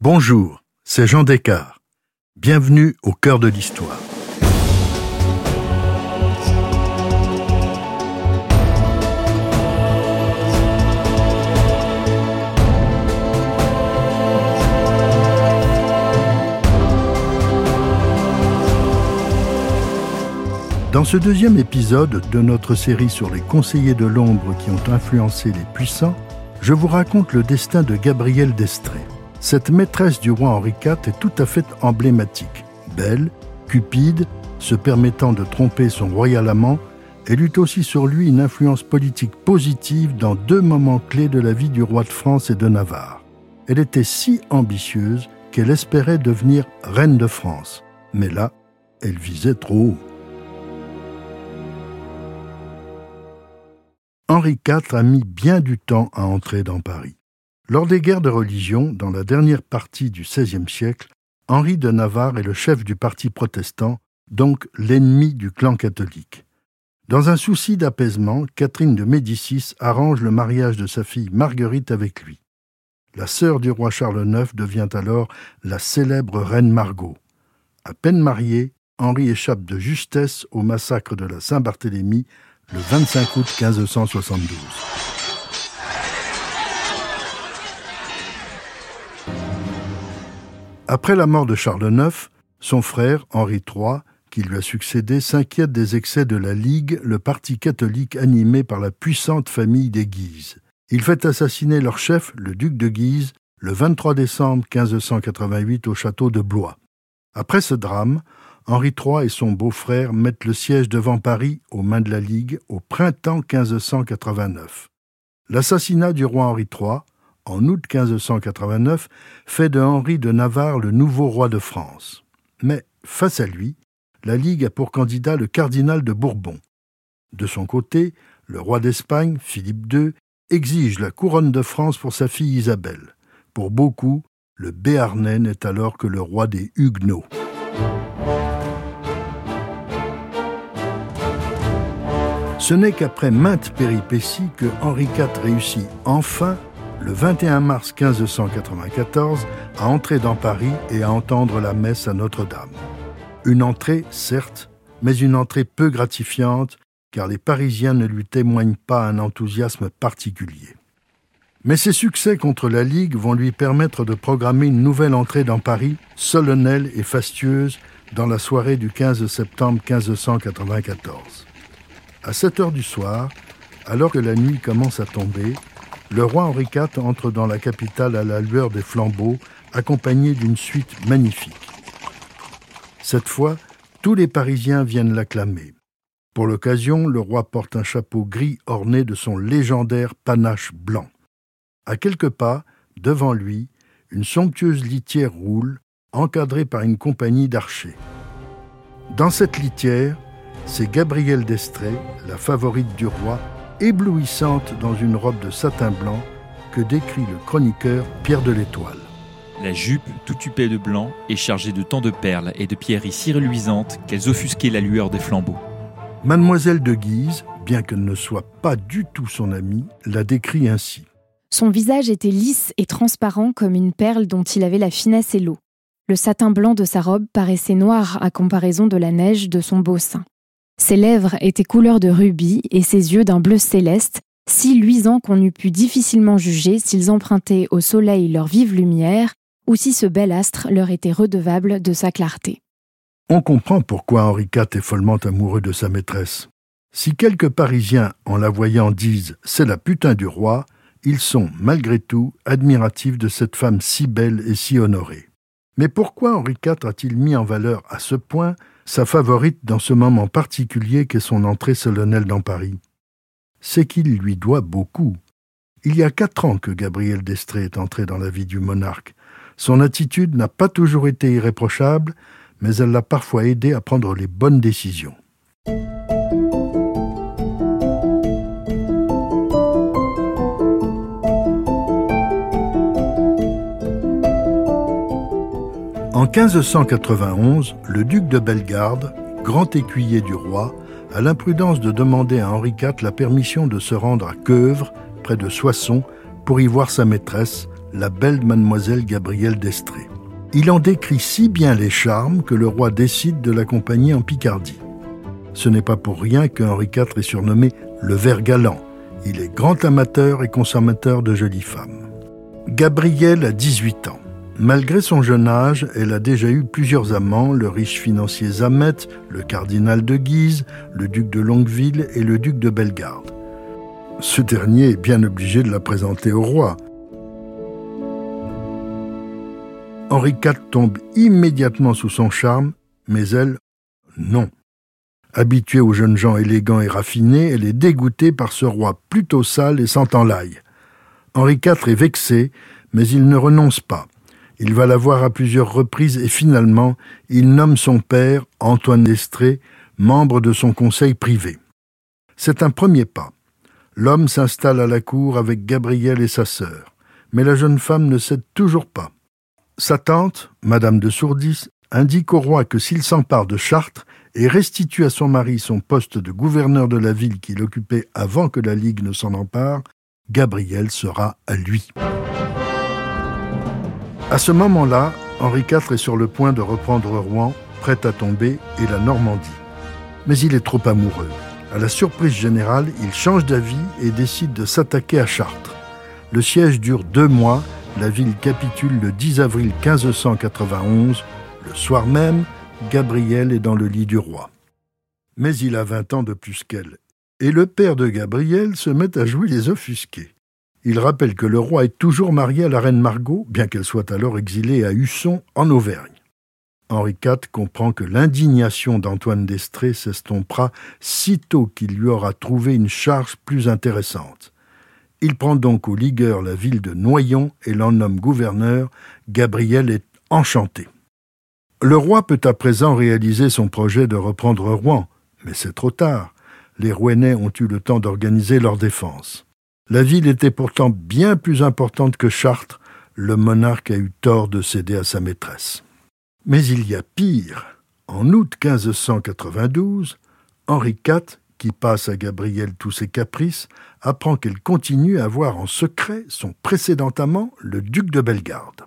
Bonjour, c'est Jean Descartes. Bienvenue au cœur de l'histoire. Dans ce deuxième épisode de notre série sur les conseillers de l'ombre qui ont influencé les puissants, je vous raconte le destin de Gabrielle d'Estrée. Cette maîtresse du roi Henri IV est tout à fait emblématique. Belle, cupide, se permettant de tromper son royal amant, elle eut aussi sur lui une influence politique positive dans deux moments clés de la vie du roi de France et de Navarre. Elle était si ambitieuse qu'elle espérait devenir reine de France. Mais là, elle visait trop haut. Henri IV a mis bien du temps à entrer dans Paris. Lors des guerres de religion, dans la dernière partie du XVIe siècle, Henri de Navarre est le chef du parti protestant, donc l'ennemi du clan catholique. Dans un souci d'apaisement, Catherine de Médicis arrange le mariage de sa fille Marguerite avec lui. La sœur du roi Charles IX devient alors la célèbre reine Margot. À peine mariée, Henri échappe de justesse au massacre de la Saint-Barthélemy le 25 août 1572. Après la mort de Charles IX, son frère, Henri III, qui lui a succédé, s'inquiète des excès de la Ligue, le parti catholique animé par la puissante famille des Guises. Il fait assassiner leur chef, le duc de Guise, le 23 décembre 1588 au château de Blois. Après ce drame, Henri III et son beau-frère mettent le siège devant Paris aux mains de la Ligue au printemps 1589. L'assassinat du roi Henri III, en août 1589, fait de Henri de Navarre le nouveau roi de France. Mais, face à lui, la Ligue a pour candidat le cardinal de Bourbon. De son côté, le roi d'Espagne, Philippe II, exige la couronne de France pour sa fille Isabelle. Pour beaucoup, le Béarnais n'est alors que le roi des Huguenots. Ce n'est qu'après maintes péripéties que Henri IV réussit enfin, le 21 mars 1594, à entrer dans Paris et à entendre la messe à Notre-Dame. Une entrée, certes, mais une entrée peu gratifiante, car les Parisiens ne lui témoignent pas un enthousiasme particulier. Mais ses succès contre la Ligue vont lui permettre de programmer une nouvelle entrée dans Paris, solennelle et fastueuse, dans la soirée du 15 septembre 1594. À 7 heures du soir, alors que la nuit commence à tomber, le roi Henri IV entre dans la capitale à la lueur des flambeaux, accompagné d'une suite magnifique. Cette fois, tous les Parisiens viennent l'acclamer. Pour l'occasion, le roi porte un chapeau gris orné de son légendaire panache blanc. À quelques pas, devant lui, une somptueuse litière roule, encadrée par une compagnie d'archers. Dans cette litière, c'est Gabrielle d'Estrée, la favorite du roi, éblouissante dans une robe de satin blanc que décrit le chroniqueur Pierre de l'Étoile. La jupe, tout tupée de blanc, est chargée de tant de perles et de pierreries si reluisantes qu'elles offusquaient la lueur des flambeaux. Mademoiselle de Guise, bien qu'elle ne soit pas du tout son amie, la décrit ainsi. Son visage était lisse et transparent comme une perle dont il avait la finesse et l'eau. Le satin blanc de sa robe paraissait noir à comparaison de la neige de son beau sein. Ses lèvres étaient couleur de rubis et ses yeux d'un bleu céleste, si luisants qu'on eût pu difficilement juger s'ils empruntaient au soleil leur vive lumière ou si ce bel astre leur était redevable de sa clarté. On comprend pourquoi Henri IV est follement amoureux de sa maîtresse. Si quelques Parisiens, en la voyant, disent c'est la putain du roi, ils sont, malgré tout, admiratifs de cette femme si belle et si honorée. Mais pourquoi Henri IV a-t-il mis en valeur à ce point sa favorite dans ce moment particulier qu'est son entrée solennelle dans Paris. C'est qu'il lui doit beaucoup. Il y a quatre ans que Gabriel d'Estrée est entré dans la vie du monarque. Son attitude n'a pas toujours été irréprochable, mais elle l'a parfois aidé à prendre les bonnes décisions. En 1591, le duc de Bellegarde, grand écuyer du roi, a l'imprudence de demander à Henri IV la permission de se rendre à Queuvre, près de Soissons, pour y voir sa maîtresse, la belle mademoiselle Gabrielle d'Estrée. Il en décrit si bien les charmes que le roi décide de l'accompagner en Picardie. Ce n'est pas pour rien que Henri IV est surnommé le ver galant. Il est grand amateur et consommateur de jolies femmes. Gabrielle a 18 ans. Malgré son jeune âge, elle a déjà eu plusieurs amants, le riche financier Zamet, le cardinal de Guise, le duc de Longueville et le duc de Bellegarde. Ce dernier est bien obligé de la présenter au roi. Henri IV tombe immédiatement sous son charme, mais elle, non. Habituée aux jeunes gens élégants et raffinés, elle est dégoûtée par ce roi plutôt sale et sentant l'ail. Henri IV est vexé, mais il ne renonce pas. Il va la voir à plusieurs reprises et finalement, il nomme son père, Antoine d'Estrée, membre de son conseil privé. C'est un premier pas. L'homme s'installe à la cour avec Gabrielle et sa sœur. Mais la jeune femme ne cède toujours pas. Sa tante, Madame de Sourdis, indique au roi que s'il s'empare de Chartres et restitue à son mari son poste de gouverneur de la ville qu'il occupait avant que la Ligue ne s'en empare, Gabrielle sera à lui. À ce moment-là, Henri IV est sur le point de reprendre Rouen, prêt à tomber, et la Normandie. Mais il est trop amoureux. À la surprise générale, il change d'avis et décide de s'attaquer à Chartres. Le siège dure deux mois, la ville capitule le 10 avril 1591. Le soir même, Gabriel est dans le lit du roi. Mais il a vingt ans de plus qu'elle. Et le père de Gabriel se met à jouer les offusqués. Il rappelle que le roi est toujours marié à la reine Margot, bien qu'elle soit alors exilée à Husson, en Auvergne. Henri IV comprend que l'indignation d'Antoine d'Estrée s'estompera sitôt qu'il lui aura trouvé une charge plus intéressante. Il prend donc au ligueur la ville de Noyon et l'en nomme gouverneur. Gabriel est enchanté. Le roi peut à présent réaliser son projet de reprendre Rouen, mais c'est trop tard. Les Rouennais ont eu le temps d'organiser leur défense. La ville était pourtant bien plus importante que Chartres. Le monarque a eu tort de céder à sa maîtresse. Mais il y a pire. En août 1592, Henri IV, qui passe à Gabrielle tous ses caprices, apprend qu'elle continue à voir en secret son précédent amant, le duc de Bellegarde.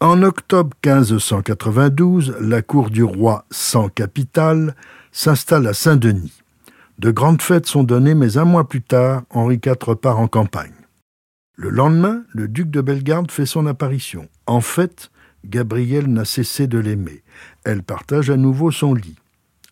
En octobre 1592, la cour du roi sans capitale s'installe à Saint-Denis. De grandes fêtes sont données, mais un mois plus tard, Henri IV repart en campagne. Le lendemain, le duc de Bellegarde fait son apparition. En fait, Gabrielle n'a cessé de l'aimer. Elle partage à nouveau son lit.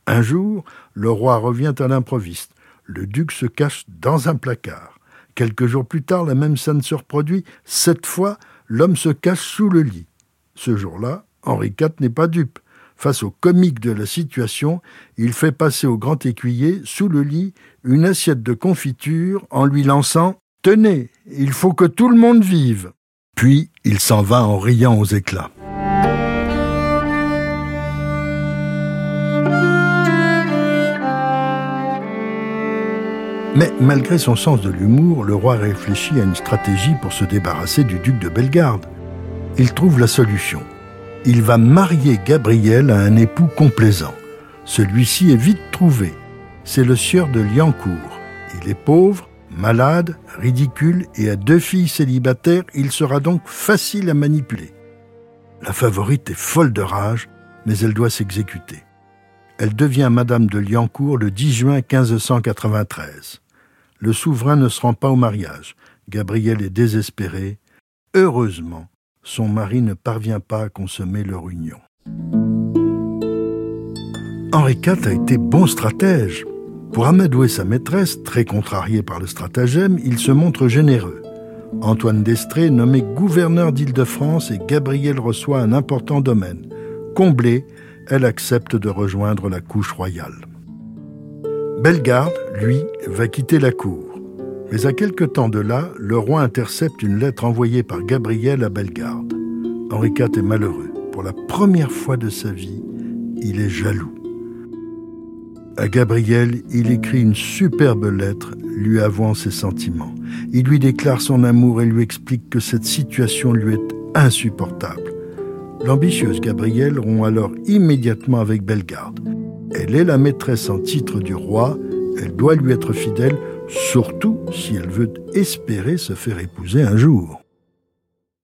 Un jour, le roi revient à l'improviste. Le duc se cache dans un placard. Quelques jours plus tard, la même scène se reproduit. Cette fois, l'homme se cache sous le lit. Ce jour-là, Henri IV n'est pas dupe. Face au comique de la situation, il fait passer au grand écuyer, sous le lit, une assiette de confiture en lui lançant Tenez, il faut que tout le monde vive. Puis il s'en va en riant aux éclats. Mais malgré son sens de l'humour, le roi réfléchit à une stratégie pour se débarrasser du duc de Bellegarde. Il trouve la solution il va marier Gabriel à un époux complaisant. Celui-ci est vite trouvé. C'est le sieur de Liancourt. Il est pauvre, malade, ridicule et a deux filles célibataires. Il sera donc facile à manipuler. La favorite est folle de rage, mais elle doit s'exécuter. Elle devient Madame de Liancourt le 10 juin 1593. Le souverain ne se rend pas au mariage. Gabriel est désespéré. Heureusement, son mari ne parvient pas à consommer leur union. Henri IV a été bon stratège. Pour amadouer sa maîtresse, très contrariée par le stratagème, il se montre généreux. Antoine d'Estrée nommé gouverneur d'Île-de-France et Gabrielle reçoit un important domaine. Comblée, elle accepte de rejoindre la couche royale. Bellegarde, lui, va quitter la cour. Mais à quelque temps de là, le roi intercepte une lettre envoyée par Gabriel à Bellegarde. Henri IV est malheureux. Pour la première fois de sa vie, il est jaloux. À Gabriel, il écrit une superbe lettre lui avouant ses sentiments. Il lui déclare son amour et lui explique que cette situation lui est insupportable. L'ambitieuse Gabrielle rompt alors immédiatement avec Bellegarde. Elle est la maîtresse en titre du roi, elle doit lui être fidèle surtout si elle veut espérer se faire épouser un jour.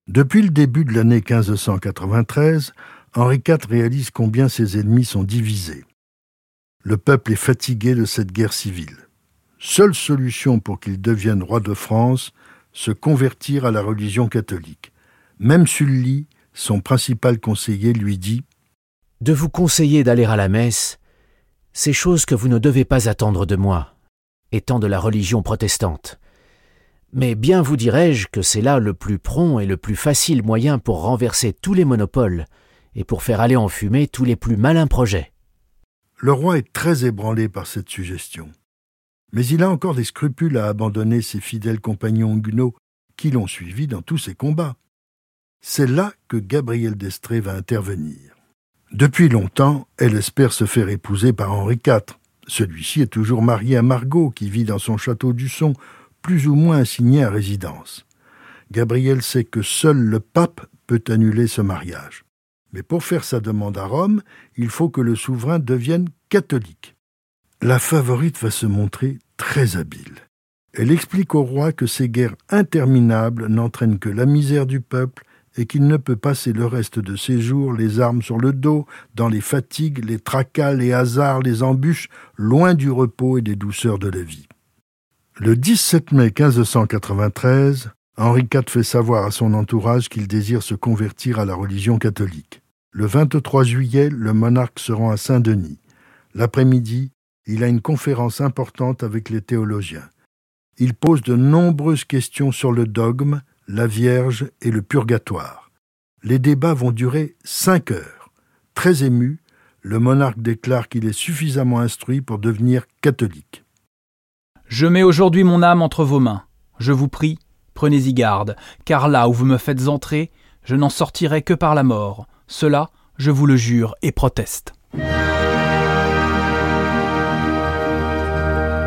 Depuis le début de l'année 1593, Henri IV réalise combien ses ennemis sont divisés. Le peuple est fatigué de cette guerre civile. Seule solution pour qu'il devienne roi de France, se convertir à la religion catholique. Même Sully, son principal conseiller, lui dit De vous conseiller d'aller à la messe, c'est chose que vous ne devez pas attendre de moi, étant de la religion protestante. Mais bien vous dirais-je que c'est là le plus prompt et le plus facile moyen pour renverser tous les monopoles et pour faire aller en fumée tous les plus malins projets. Le roi est très ébranlé par cette suggestion. Mais il a encore des scrupules à abandonner ses fidèles compagnons huguenots qui l'ont suivi dans tous ses combats. C'est là que Gabriel d'Estrée va intervenir. Depuis longtemps, elle espère se faire épouser par Henri IV. Celui-ci est toujours marié à Margot, qui vit dans son château du Son, plus ou moins assigné à résidence. Gabriel sait que seul le pape peut annuler ce mariage. Mais pour faire sa demande à Rome, il faut que le souverain devienne catholique. La favorite va se montrer très habile. Elle explique au roi que ces guerres interminables n'entraînent que la misère du peuple et qu'il ne peut passer le reste de ses jours les armes sur le dos, dans les fatigues, les tracas, les hasards, les embûches, loin du repos et des douceurs de la vie. Le 17 mai 1593, Henri IV fait savoir à son entourage qu'il désire se convertir à la religion catholique. Le 23 juillet, le monarque se rend à Saint-Denis. L'après-midi, il a une conférence importante avec les théologiens. Il pose de nombreuses questions sur le dogme, la Vierge et le purgatoire. Les débats vont durer cinq heures. Très ému, le monarque déclare qu'il est suffisamment instruit pour devenir catholique. Je mets aujourd'hui mon âme entre vos mains. Je vous prie, prenez-y garde, car là où vous me faites entrer, je n'en sortirai que par la mort. Cela, je vous le jure et proteste.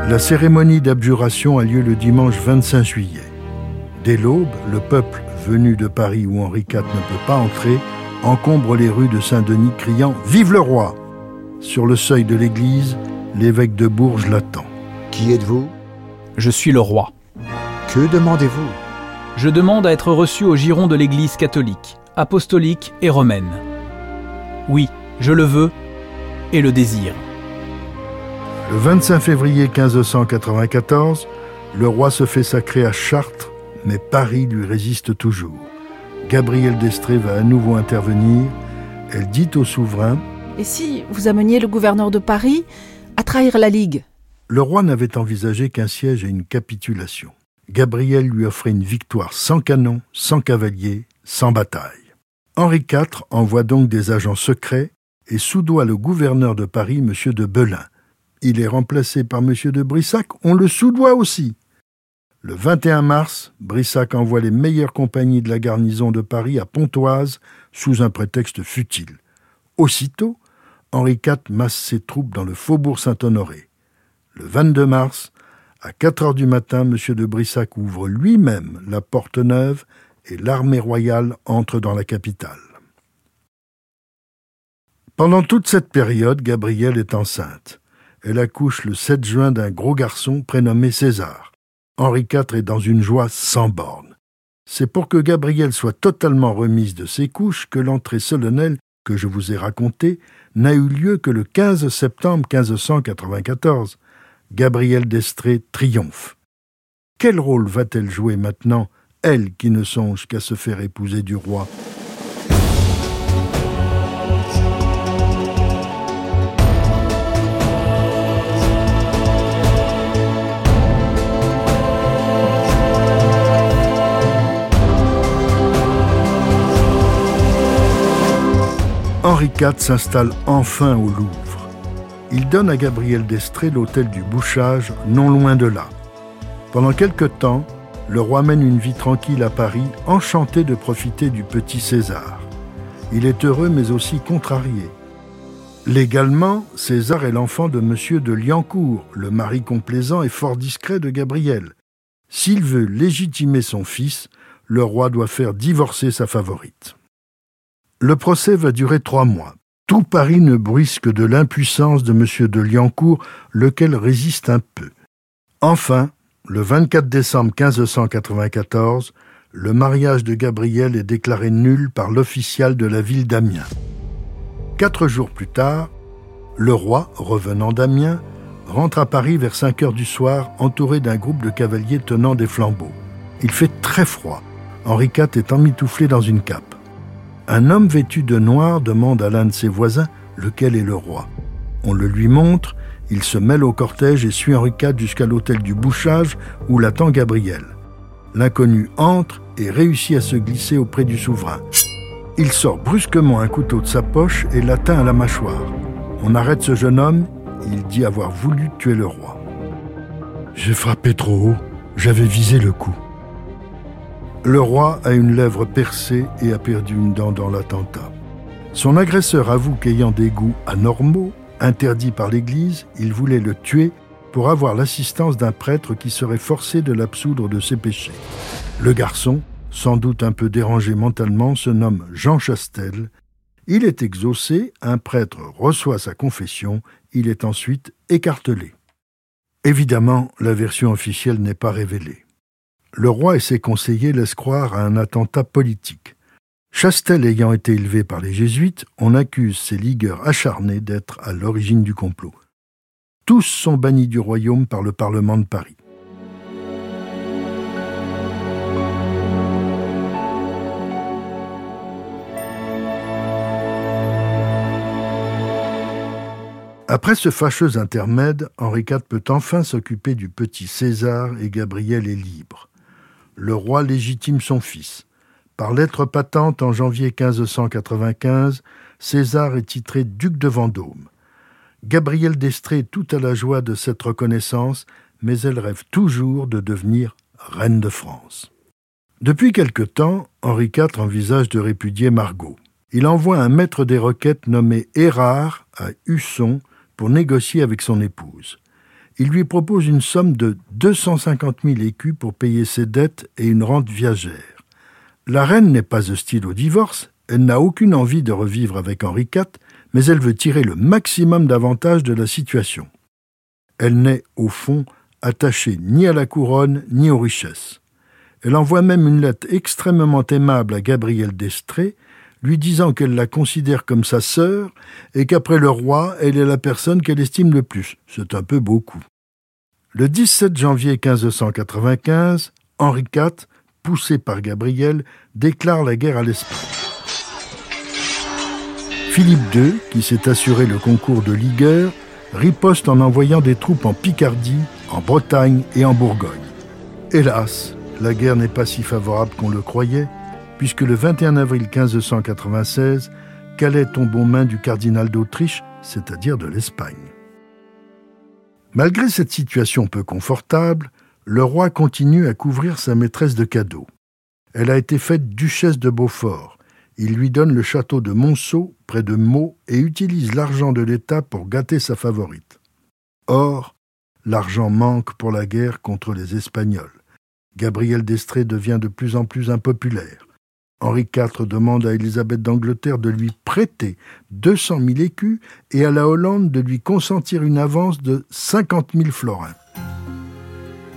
La cérémonie d'abjuration a lieu le dimanche 25 juillet. Dès l'aube, le peuple venu de Paris où Henri IV ne peut pas entrer encombre les rues de Saint-Denis criant Vive le roi Sur le seuil de l'église, l'évêque de Bourges l'attend. Qui êtes-vous? Je suis le roi. Que demandez-vous? Je demande à être reçu au giron de l'église catholique, apostolique et romaine. Oui, je le veux et le désire. Le 25 février 1594, le roi se fait sacrer à Chartres, mais Paris lui résiste toujours. Gabrielle d'Estrée va à nouveau intervenir. Elle dit au souverain Et si vous ameniez le gouverneur de Paris à trahir la Ligue? Le roi n'avait envisagé qu'un siège et une capitulation. Gabriel lui offrait une victoire sans canon, sans cavaliers, sans bataille. Henri IV envoie donc des agents secrets et soudoie le gouverneur de Paris, M. de Belin, il est remplacé par M. de Brissac, on le soudoie aussi. Le 21 mars, Brissac envoie les meilleures compagnies de la garnison de Paris à Pontoise sous un prétexte futile. Aussitôt, Henri IV masse ses troupes dans le faubourg Saint-Honoré. Le 22 mars, à 4 heures du matin, M. de Brissac ouvre lui-même la porte neuve et l'armée royale entre dans la capitale. Pendant toute cette période, Gabrielle est enceinte elle accouche le 7 juin d'un gros garçon prénommé César. Henri IV est dans une joie sans borne. C'est pour que Gabrielle soit totalement remise de ses couches que l'entrée solennelle que je vous ai racontée n'a eu lieu que le 15 septembre 1594. Gabrielle d'Estrée triomphe. Quel rôle va-t-elle jouer maintenant, elle qui ne songe qu'à se faire épouser du roi? Henri IV s'installe enfin au Louvre. Il donne à Gabriel d'Estrée l'hôtel du Bouchage, non loin de là. Pendant quelque temps, le roi mène une vie tranquille à Paris, enchanté de profiter du petit César. Il est heureux mais aussi contrarié. Légalement, César est l'enfant de M. de Liancourt, le mari complaisant et fort discret de Gabriel. S'il veut légitimer son fils, le roi doit faire divorcer sa favorite. Le procès va durer trois mois. Tout Paris ne bruisse que de l'impuissance de M. de Liancourt, lequel résiste un peu. Enfin, le 24 décembre 1594, le mariage de Gabriel est déclaré nul par l'official de la ville d'Amiens. Quatre jours plus tard, le roi, revenant d'Amiens, rentre à Paris vers 5 heures du soir entouré d'un groupe de cavaliers tenant des flambeaux. Il fait très froid. Henri IV est emmitouflé dans une cape. Un homme vêtu de noir demande à l'un de ses voisins lequel est le roi. On le lui montre, il se mêle au cortège et suit Henri IV jusqu'à l'hôtel du Bouchage où l'attend Gabriel. L'inconnu entre et réussit à se glisser auprès du souverain. Il sort brusquement un couteau de sa poche et l'atteint à la mâchoire. On arrête ce jeune homme, il dit avoir voulu tuer le roi. J'ai frappé trop haut, j'avais visé le coup. Le roi a une lèvre percée et a perdu une dent dans l'attentat. Son agresseur avoue qu'ayant des goûts anormaux, interdits par l'Église, il voulait le tuer pour avoir l'assistance d'un prêtre qui serait forcé de l'absoudre de ses péchés. Le garçon, sans doute un peu dérangé mentalement, se nomme Jean Chastel. Il est exaucé, un prêtre reçoit sa confession, il est ensuite écartelé. Évidemment, la version officielle n'est pas révélée. Le roi et ses conseillers laissent croire à un attentat politique. Chastel ayant été élevé par les jésuites, on accuse ces ligueurs acharnés d'être à l'origine du complot. Tous sont bannis du royaume par le Parlement de Paris. Après ce fâcheux intermède, Henri IV peut enfin s'occuper du petit César et Gabriel est libre. Le roi légitime son fils. Par lettre patente en janvier 1595, César est titré duc de Vendôme. Gabrielle d'Estrée est tout à la joie de cette reconnaissance, mais elle rêve toujours de devenir reine de France. Depuis quelque temps, Henri IV envisage de répudier Margot. Il envoie un maître des requêtes nommé Érard à Husson pour négocier avec son épouse. Il lui propose une somme de 250 000 écus pour payer ses dettes et une rente viagère. La reine n'est pas hostile au divorce, elle n'a aucune envie de revivre avec Henri IV, mais elle veut tirer le maximum d'avantages de la situation. Elle n'est, au fond, attachée ni à la couronne ni aux richesses. Elle envoie même une lettre extrêmement aimable à Gabrielle d'Estrée, lui disant qu'elle la considère comme sa sœur et qu'après le roi, elle est la personne qu'elle estime le plus. C'est un peu beaucoup. Le 17 janvier 1595, Henri IV, poussé par Gabrielle, déclare la guerre à l'Espagne. Philippe II, qui s'est assuré le concours de ligueur, riposte en envoyant des troupes en Picardie, en Bretagne et en Bourgogne. Hélas, la guerre n'est pas si favorable qu'on le croyait, puisque le 21 avril 1596, Calais tombe aux mains du cardinal d'Autriche, c'est-à-dire de l'Espagne. Malgré cette situation peu confortable, le roi continue à couvrir sa maîtresse de cadeaux. Elle a été faite duchesse de Beaufort, il lui donne le château de Monceau, près de Meaux, et utilise l'argent de l'État pour gâter sa favorite. Or, l'argent manque pour la guerre contre les Espagnols. Gabriel d'Estrée devient de plus en plus impopulaire. Henri IV demande à Élisabeth d'Angleterre de lui prêter 200 000 écus et à la Hollande de lui consentir une avance de 50 000 florins.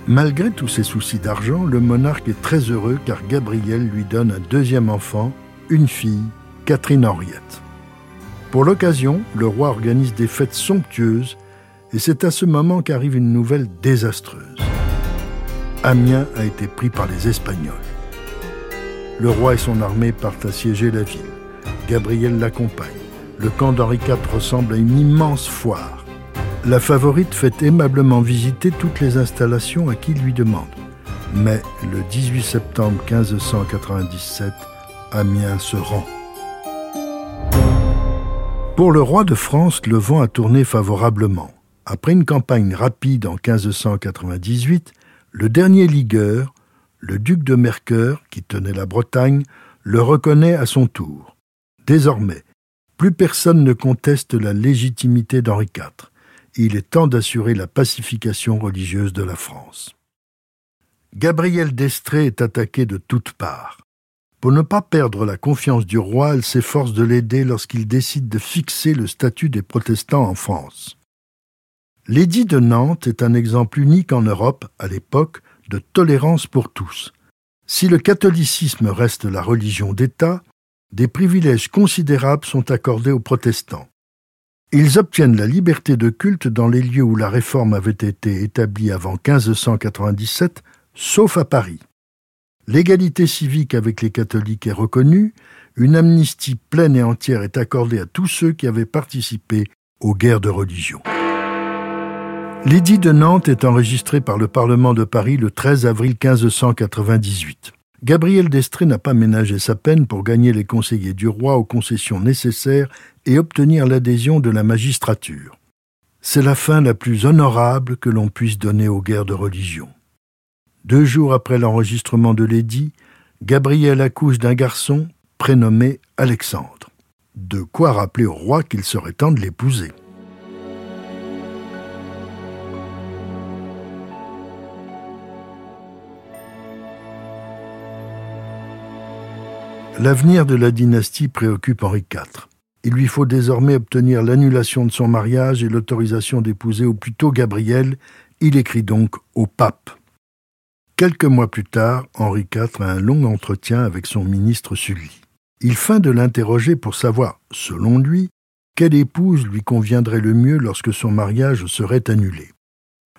Malgré tous ses soucis d'argent, le monarque est très heureux car Gabriel lui donne un deuxième enfant, une fille, Catherine Henriette. Pour l'occasion, le roi organise des fêtes somptueuses et c'est à ce moment qu'arrive une nouvelle désastreuse. Amiens a été pris par les Espagnols. Le roi et son armée partent assiéger la ville. Gabriel l'accompagne. Le camp d'Henri IV ressemble à une immense foire. La favorite fait aimablement visiter toutes les installations à qui lui demande. Mais le 18 septembre 1597, Amiens se rend. Pour le roi de France, le vent a tourné favorablement. Après une campagne rapide en 1598, le dernier ligueur, le duc de Mercœur, qui tenait la Bretagne, le reconnaît à son tour. Désormais, plus personne ne conteste la légitimité d'Henri IV. Il est temps d'assurer la pacification religieuse de la France. Gabriel d'Estrée est attaqué de toutes parts. Pour ne pas perdre la confiance du roi, elle s'efforce de l'aider lorsqu'il décide de fixer le statut des protestants en France. L'édit de Nantes est un exemple unique en Europe, à l'époque, de tolérance pour tous. Si le catholicisme reste la religion d'État, des privilèges considérables sont accordés aux protestants. Ils obtiennent la liberté de culte dans les lieux où la réforme avait été établie avant 1597, sauf à Paris. L'égalité civique avec les catholiques est reconnue, une amnistie pleine et entière est accordée à tous ceux qui avaient participé aux guerres de religion. L'édit de Nantes est enregistré par le Parlement de Paris le 13 avril 1598. Gabriel d'Estrée n'a pas ménagé sa peine pour gagner les conseillers du roi aux concessions nécessaires et obtenir l'adhésion de la magistrature. C'est la fin la plus honorable que l'on puisse donner aux guerres de religion. Deux jours après l'enregistrement de l'édit, Gabriel accouche d'un garçon prénommé Alexandre. De quoi rappeler au roi qu'il serait temps de l'épouser. L'avenir de la dynastie préoccupe Henri IV. Il lui faut désormais obtenir l'annulation de son mariage et l'autorisation d'épouser au plus tôt Gabriel. Il écrit donc au pape. Quelques mois plus tard, Henri IV a un long entretien avec son ministre Sully. Il feint de l'interroger pour savoir, selon lui, quelle épouse lui conviendrait le mieux lorsque son mariage serait annulé.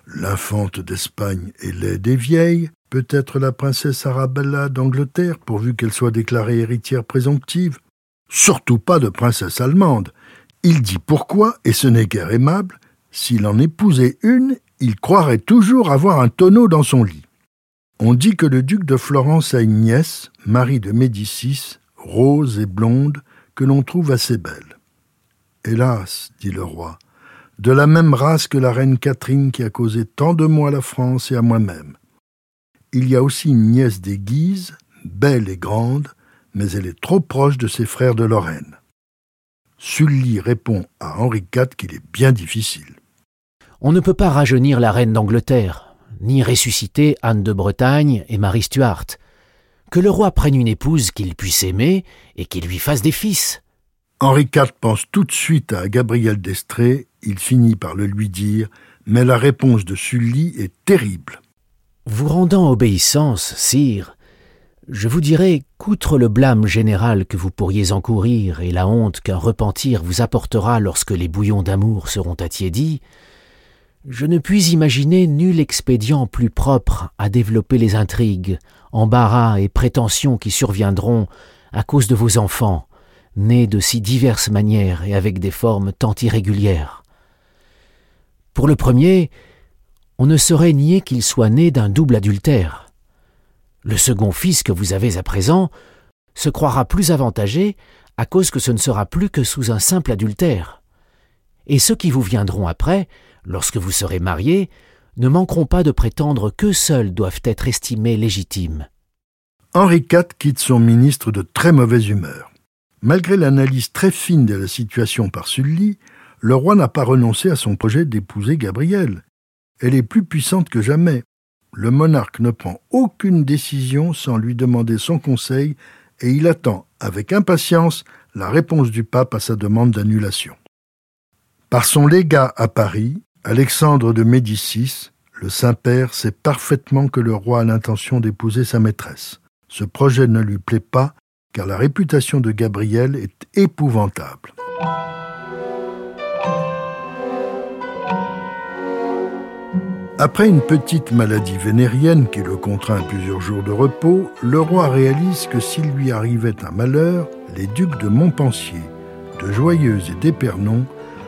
L'infante d'Espagne est laide et vieille, Peut-être la princesse Arabella d'Angleterre, pourvu qu'elle soit déclarée héritière présomptive. Surtout pas de princesse allemande. Il dit pourquoi, et ce n'est guère aimable. S'il en épousait une, il croirait toujours avoir un tonneau dans son lit. On dit que le duc de Florence a une nièce, Marie de Médicis, rose et blonde, que l'on trouve assez belle. Hélas, dit le roi, de la même race que la reine Catherine qui a causé tant de maux à la France et à moi-même. Il y a aussi une nièce des Guises, belle et grande, mais elle est trop proche de ses frères de Lorraine. Sully répond à Henri IV qu'il est bien difficile. On ne peut pas rajeunir la reine d'Angleterre, ni ressusciter Anne de Bretagne et Marie Stuart. Que le roi prenne une épouse qu'il puisse aimer et qu'il lui fasse des fils. Henri IV pense tout de suite à Gabriel d'Estrée, il finit par le lui dire, mais la réponse de Sully est terrible. Vous rendant obéissance, sire, je vous dirai qu'outre le blâme général que vous pourriez encourir et la honte qu'un repentir vous apportera lorsque les bouillons d'amour seront attiédis, je ne puis imaginer nul expédient plus propre à développer les intrigues, embarras et prétentions qui surviendront à cause de vos enfants, nés de si diverses manières et avec des formes tant irrégulières. Pour le premier, on ne saurait nier qu'il soit né d'un double adultère. Le second fils que vous avez à présent se croira plus avantagé à cause que ce ne sera plus que sous un simple adultère. Et ceux qui vous viendront après, lorsque vous serez mariés, ne manqueront pas de prétendre qu'eux seuls doivent être estimés légitimes. Henri IV quitte son ministre de très mauvaise humeur. Malgré l'analyse très fine de la situation par Sully, le roi n'a pas renoncé à son projet d'épouser Gabrielle. Elle est plus puissante que jamais. Le monarque ne prend aucune décision sans lui demander son conseil et il attend avec impatience la réponse du pape à sa demande d'annulation. Par son légat à Paris, Alexandre de Médicis, le Saint-Père sait parfaitement que le roi a l'intention d'épouser sa maîtresse. Ce projet ne lui plaît pas car la réputation de Gabriel est épouvantable. Après une petite maladie vénérienne qui le contraint à plusieurs jours de repos, le roi réalise que s'il lui arrivait un malheur, les ducs de Montpensier, de Joyeuse et d'Épernon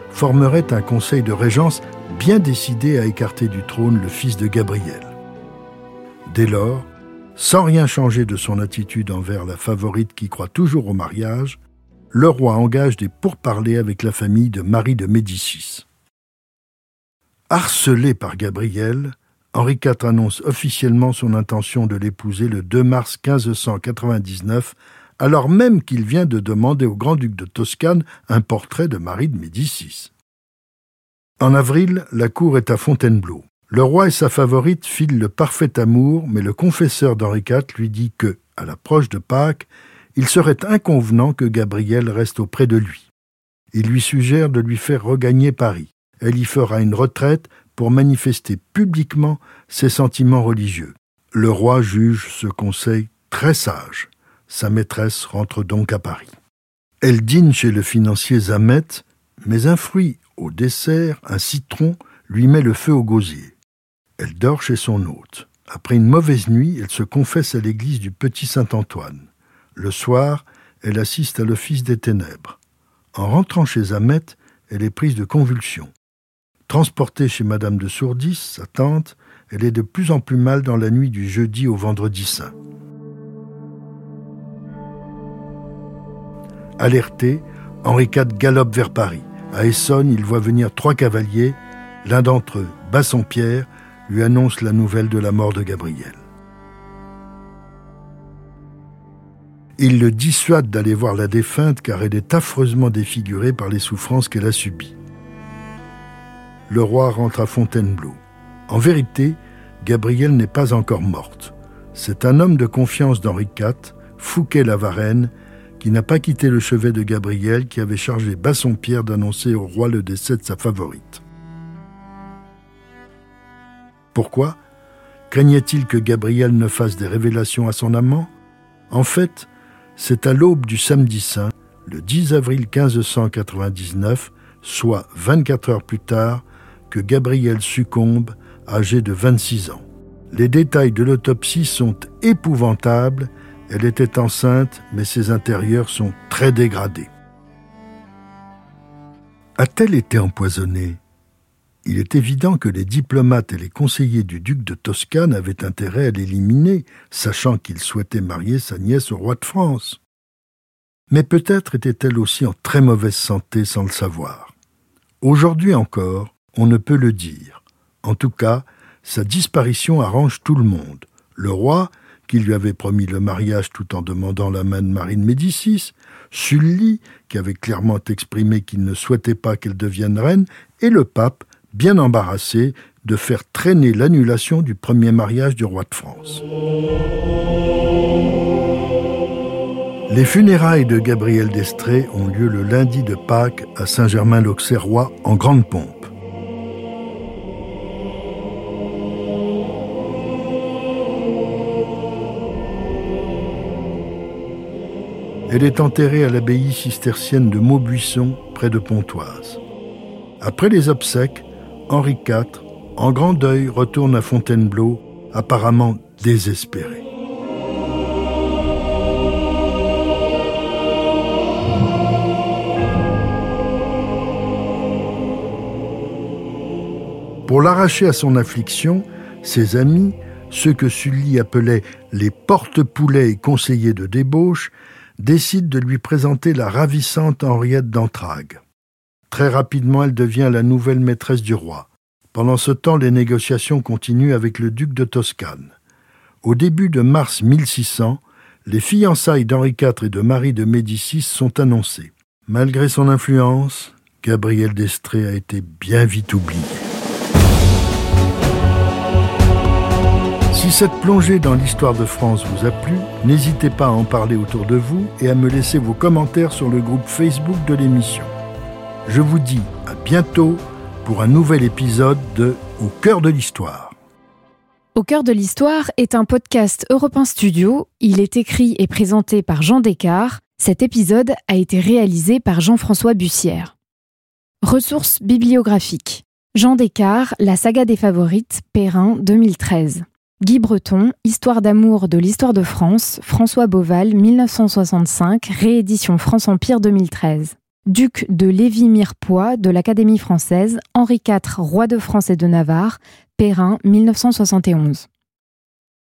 formeraient un conseil de régence bien décidé à écarter du trône le fils de Gabriel. Dès lors, sans rien changer de son attitude envers la favorite qui croit toujours au mariage, le roi engage des pourparlers avec la famille de Marie de Médicis. Harcelé par Gabriel, Henri IV annonce officiellement son intention de l'épouser le 2 mars 1599, alors même qu'il vient de demander au grand-duc de Toscane un portrait de Marie de Médicis. En avril, la cour est à Fontainebleau. Le roi et sa favorite filent le parfait amour, mais le confesseur d'Henri IV lui dit que, à l'approche de Pâques, il serait inconvenant que Gabriel reste auprès de lui. Il lui suggère de lui faire regagner Paris elle y fera une retraite pour manifester publiquement ses sentiments religieux. Le roi juge ce conseil très sage. Sa maîtresse rentre donc à Paris. Elle dîne chez le financier Zamet, mais un fruit au dessert, un citron, lui met le feu au gosier. Elle dort chez son hôte. Après une mauvaise nuit, elle se confesse à l'église du Petit Saint-Antoine. Le soir, elle assiste à l'office des ténèbres. En rentrant chez Zamet, elle est prise de convulsions. Transportée chez Madame de Sourdis, sa tante, elle est de plus en plus mal dans la nuit du jeudi au vendredi saint. Alerté, Henri IV galope vers Paris. À Essonne, il voit venir trois cavaliers. L'un d'entre eux, Bassompierre, lui annonce la nouvelle de la mort de Gabriel. Il le dissuade d'aller voir la défunte car elle est affreusement défigurée par les souffrances qu'elle a subies. Le roi rentre à Fontainebleau. En vérité, Gabrielle n'est pas encore morte. C'est un homme de confiance d'Henri IV, Fouquet Lavarenne, qui n'a pas quitté le chevet de Gabrielle qui avait chargé Bassompierre d'annoncer au roi le décès de sa favorite. Pourquoi Craignait-il que Gabriel ne fasse des révélations à son amant? En fait, c'est à l'aube du samedi saint, le 10 avril 1599, soit 24 heures plus tard, que Gabriel succombe, âgé de 26 ans. Les détails de l'autopsie sont épouvantables. Elle était enceinte, mais ses intérieurs sont très dégradés. A-t-elle été empoisonnée? Il est évident que les diplomates et les conseillers du duc de Toscane avaient intérêt à l'éliminer, sachant qu'il souhaitait marier sa nièce au roi de France. Mais peut-être était-elle aussi en très mauvaise santé sans le savoir. Aujourd'hui encore, on ne peut le dire. En tout cas, sa disparition arrange tout le monde. Le roi, qui lui avait promis le mariage tout en demandant la main de Marie de Médicis, Sully, qui avait clairement exprimé qu'il ne souhaitait pas qu'elle devienne reine, et le pape, bien embarrassé de faire traîner l'annulation du premier mariage du roi de France. Les funérailles de Gabriel d'Estrée ont lieu le lundi de Pâques à Saint-Germain-l'Auxerrois en grande pompe. Elle est enterrée à l'abbaye cistercienne de Maubuisson, près de Pontoise. Après les obsèques, Henri IV, en grand deuil, retourne à Fontainebleau, apparemment désespéré. Pour l'arracher à son affliction, ses amis, ceux que Sully appelait les porte-poulets et conseillers de débauche, décident de lui présenter la ravissante Henriette d'Entragues. Très rapidement, elle devient la nouvelle maîtresse du roi. Pendant ce temps, les négociations continuent avec le duc de Toscane. Au début de mars 1600, les fiançailles d'Henri IV et de Marie de Médicis sont annoncées. Malgré son influence, Gabriel d'Estrée a été bien vite oublié. Si cette plongée dans l'histoire de France vous a plu, n'hésitez pas à en parler autour de vous et à me laisser vos commentaires sur le groupe Facebook de l'émission. Je vous dis à bientôt pour un nouvel épisode de Au cœur de l'histoire. Au cœur de l'histoire est un podcast Europe Studio. Il est écrit et présenté par Jean Descartes. Cet épisode a été réalisé par Jean-François Bussière. Ressources bibliographiques. Jean Descartes, La saga des favorites, Perrin, 2013. Guy Breton, Histoire d'amour de l'histoire de France, François Beauval, 1965, réédition France Empire 2013 duc de Lévis-Mirepoix de l'Académie française, Henri IV, roi de France et de Navarre, Perrin, 1971.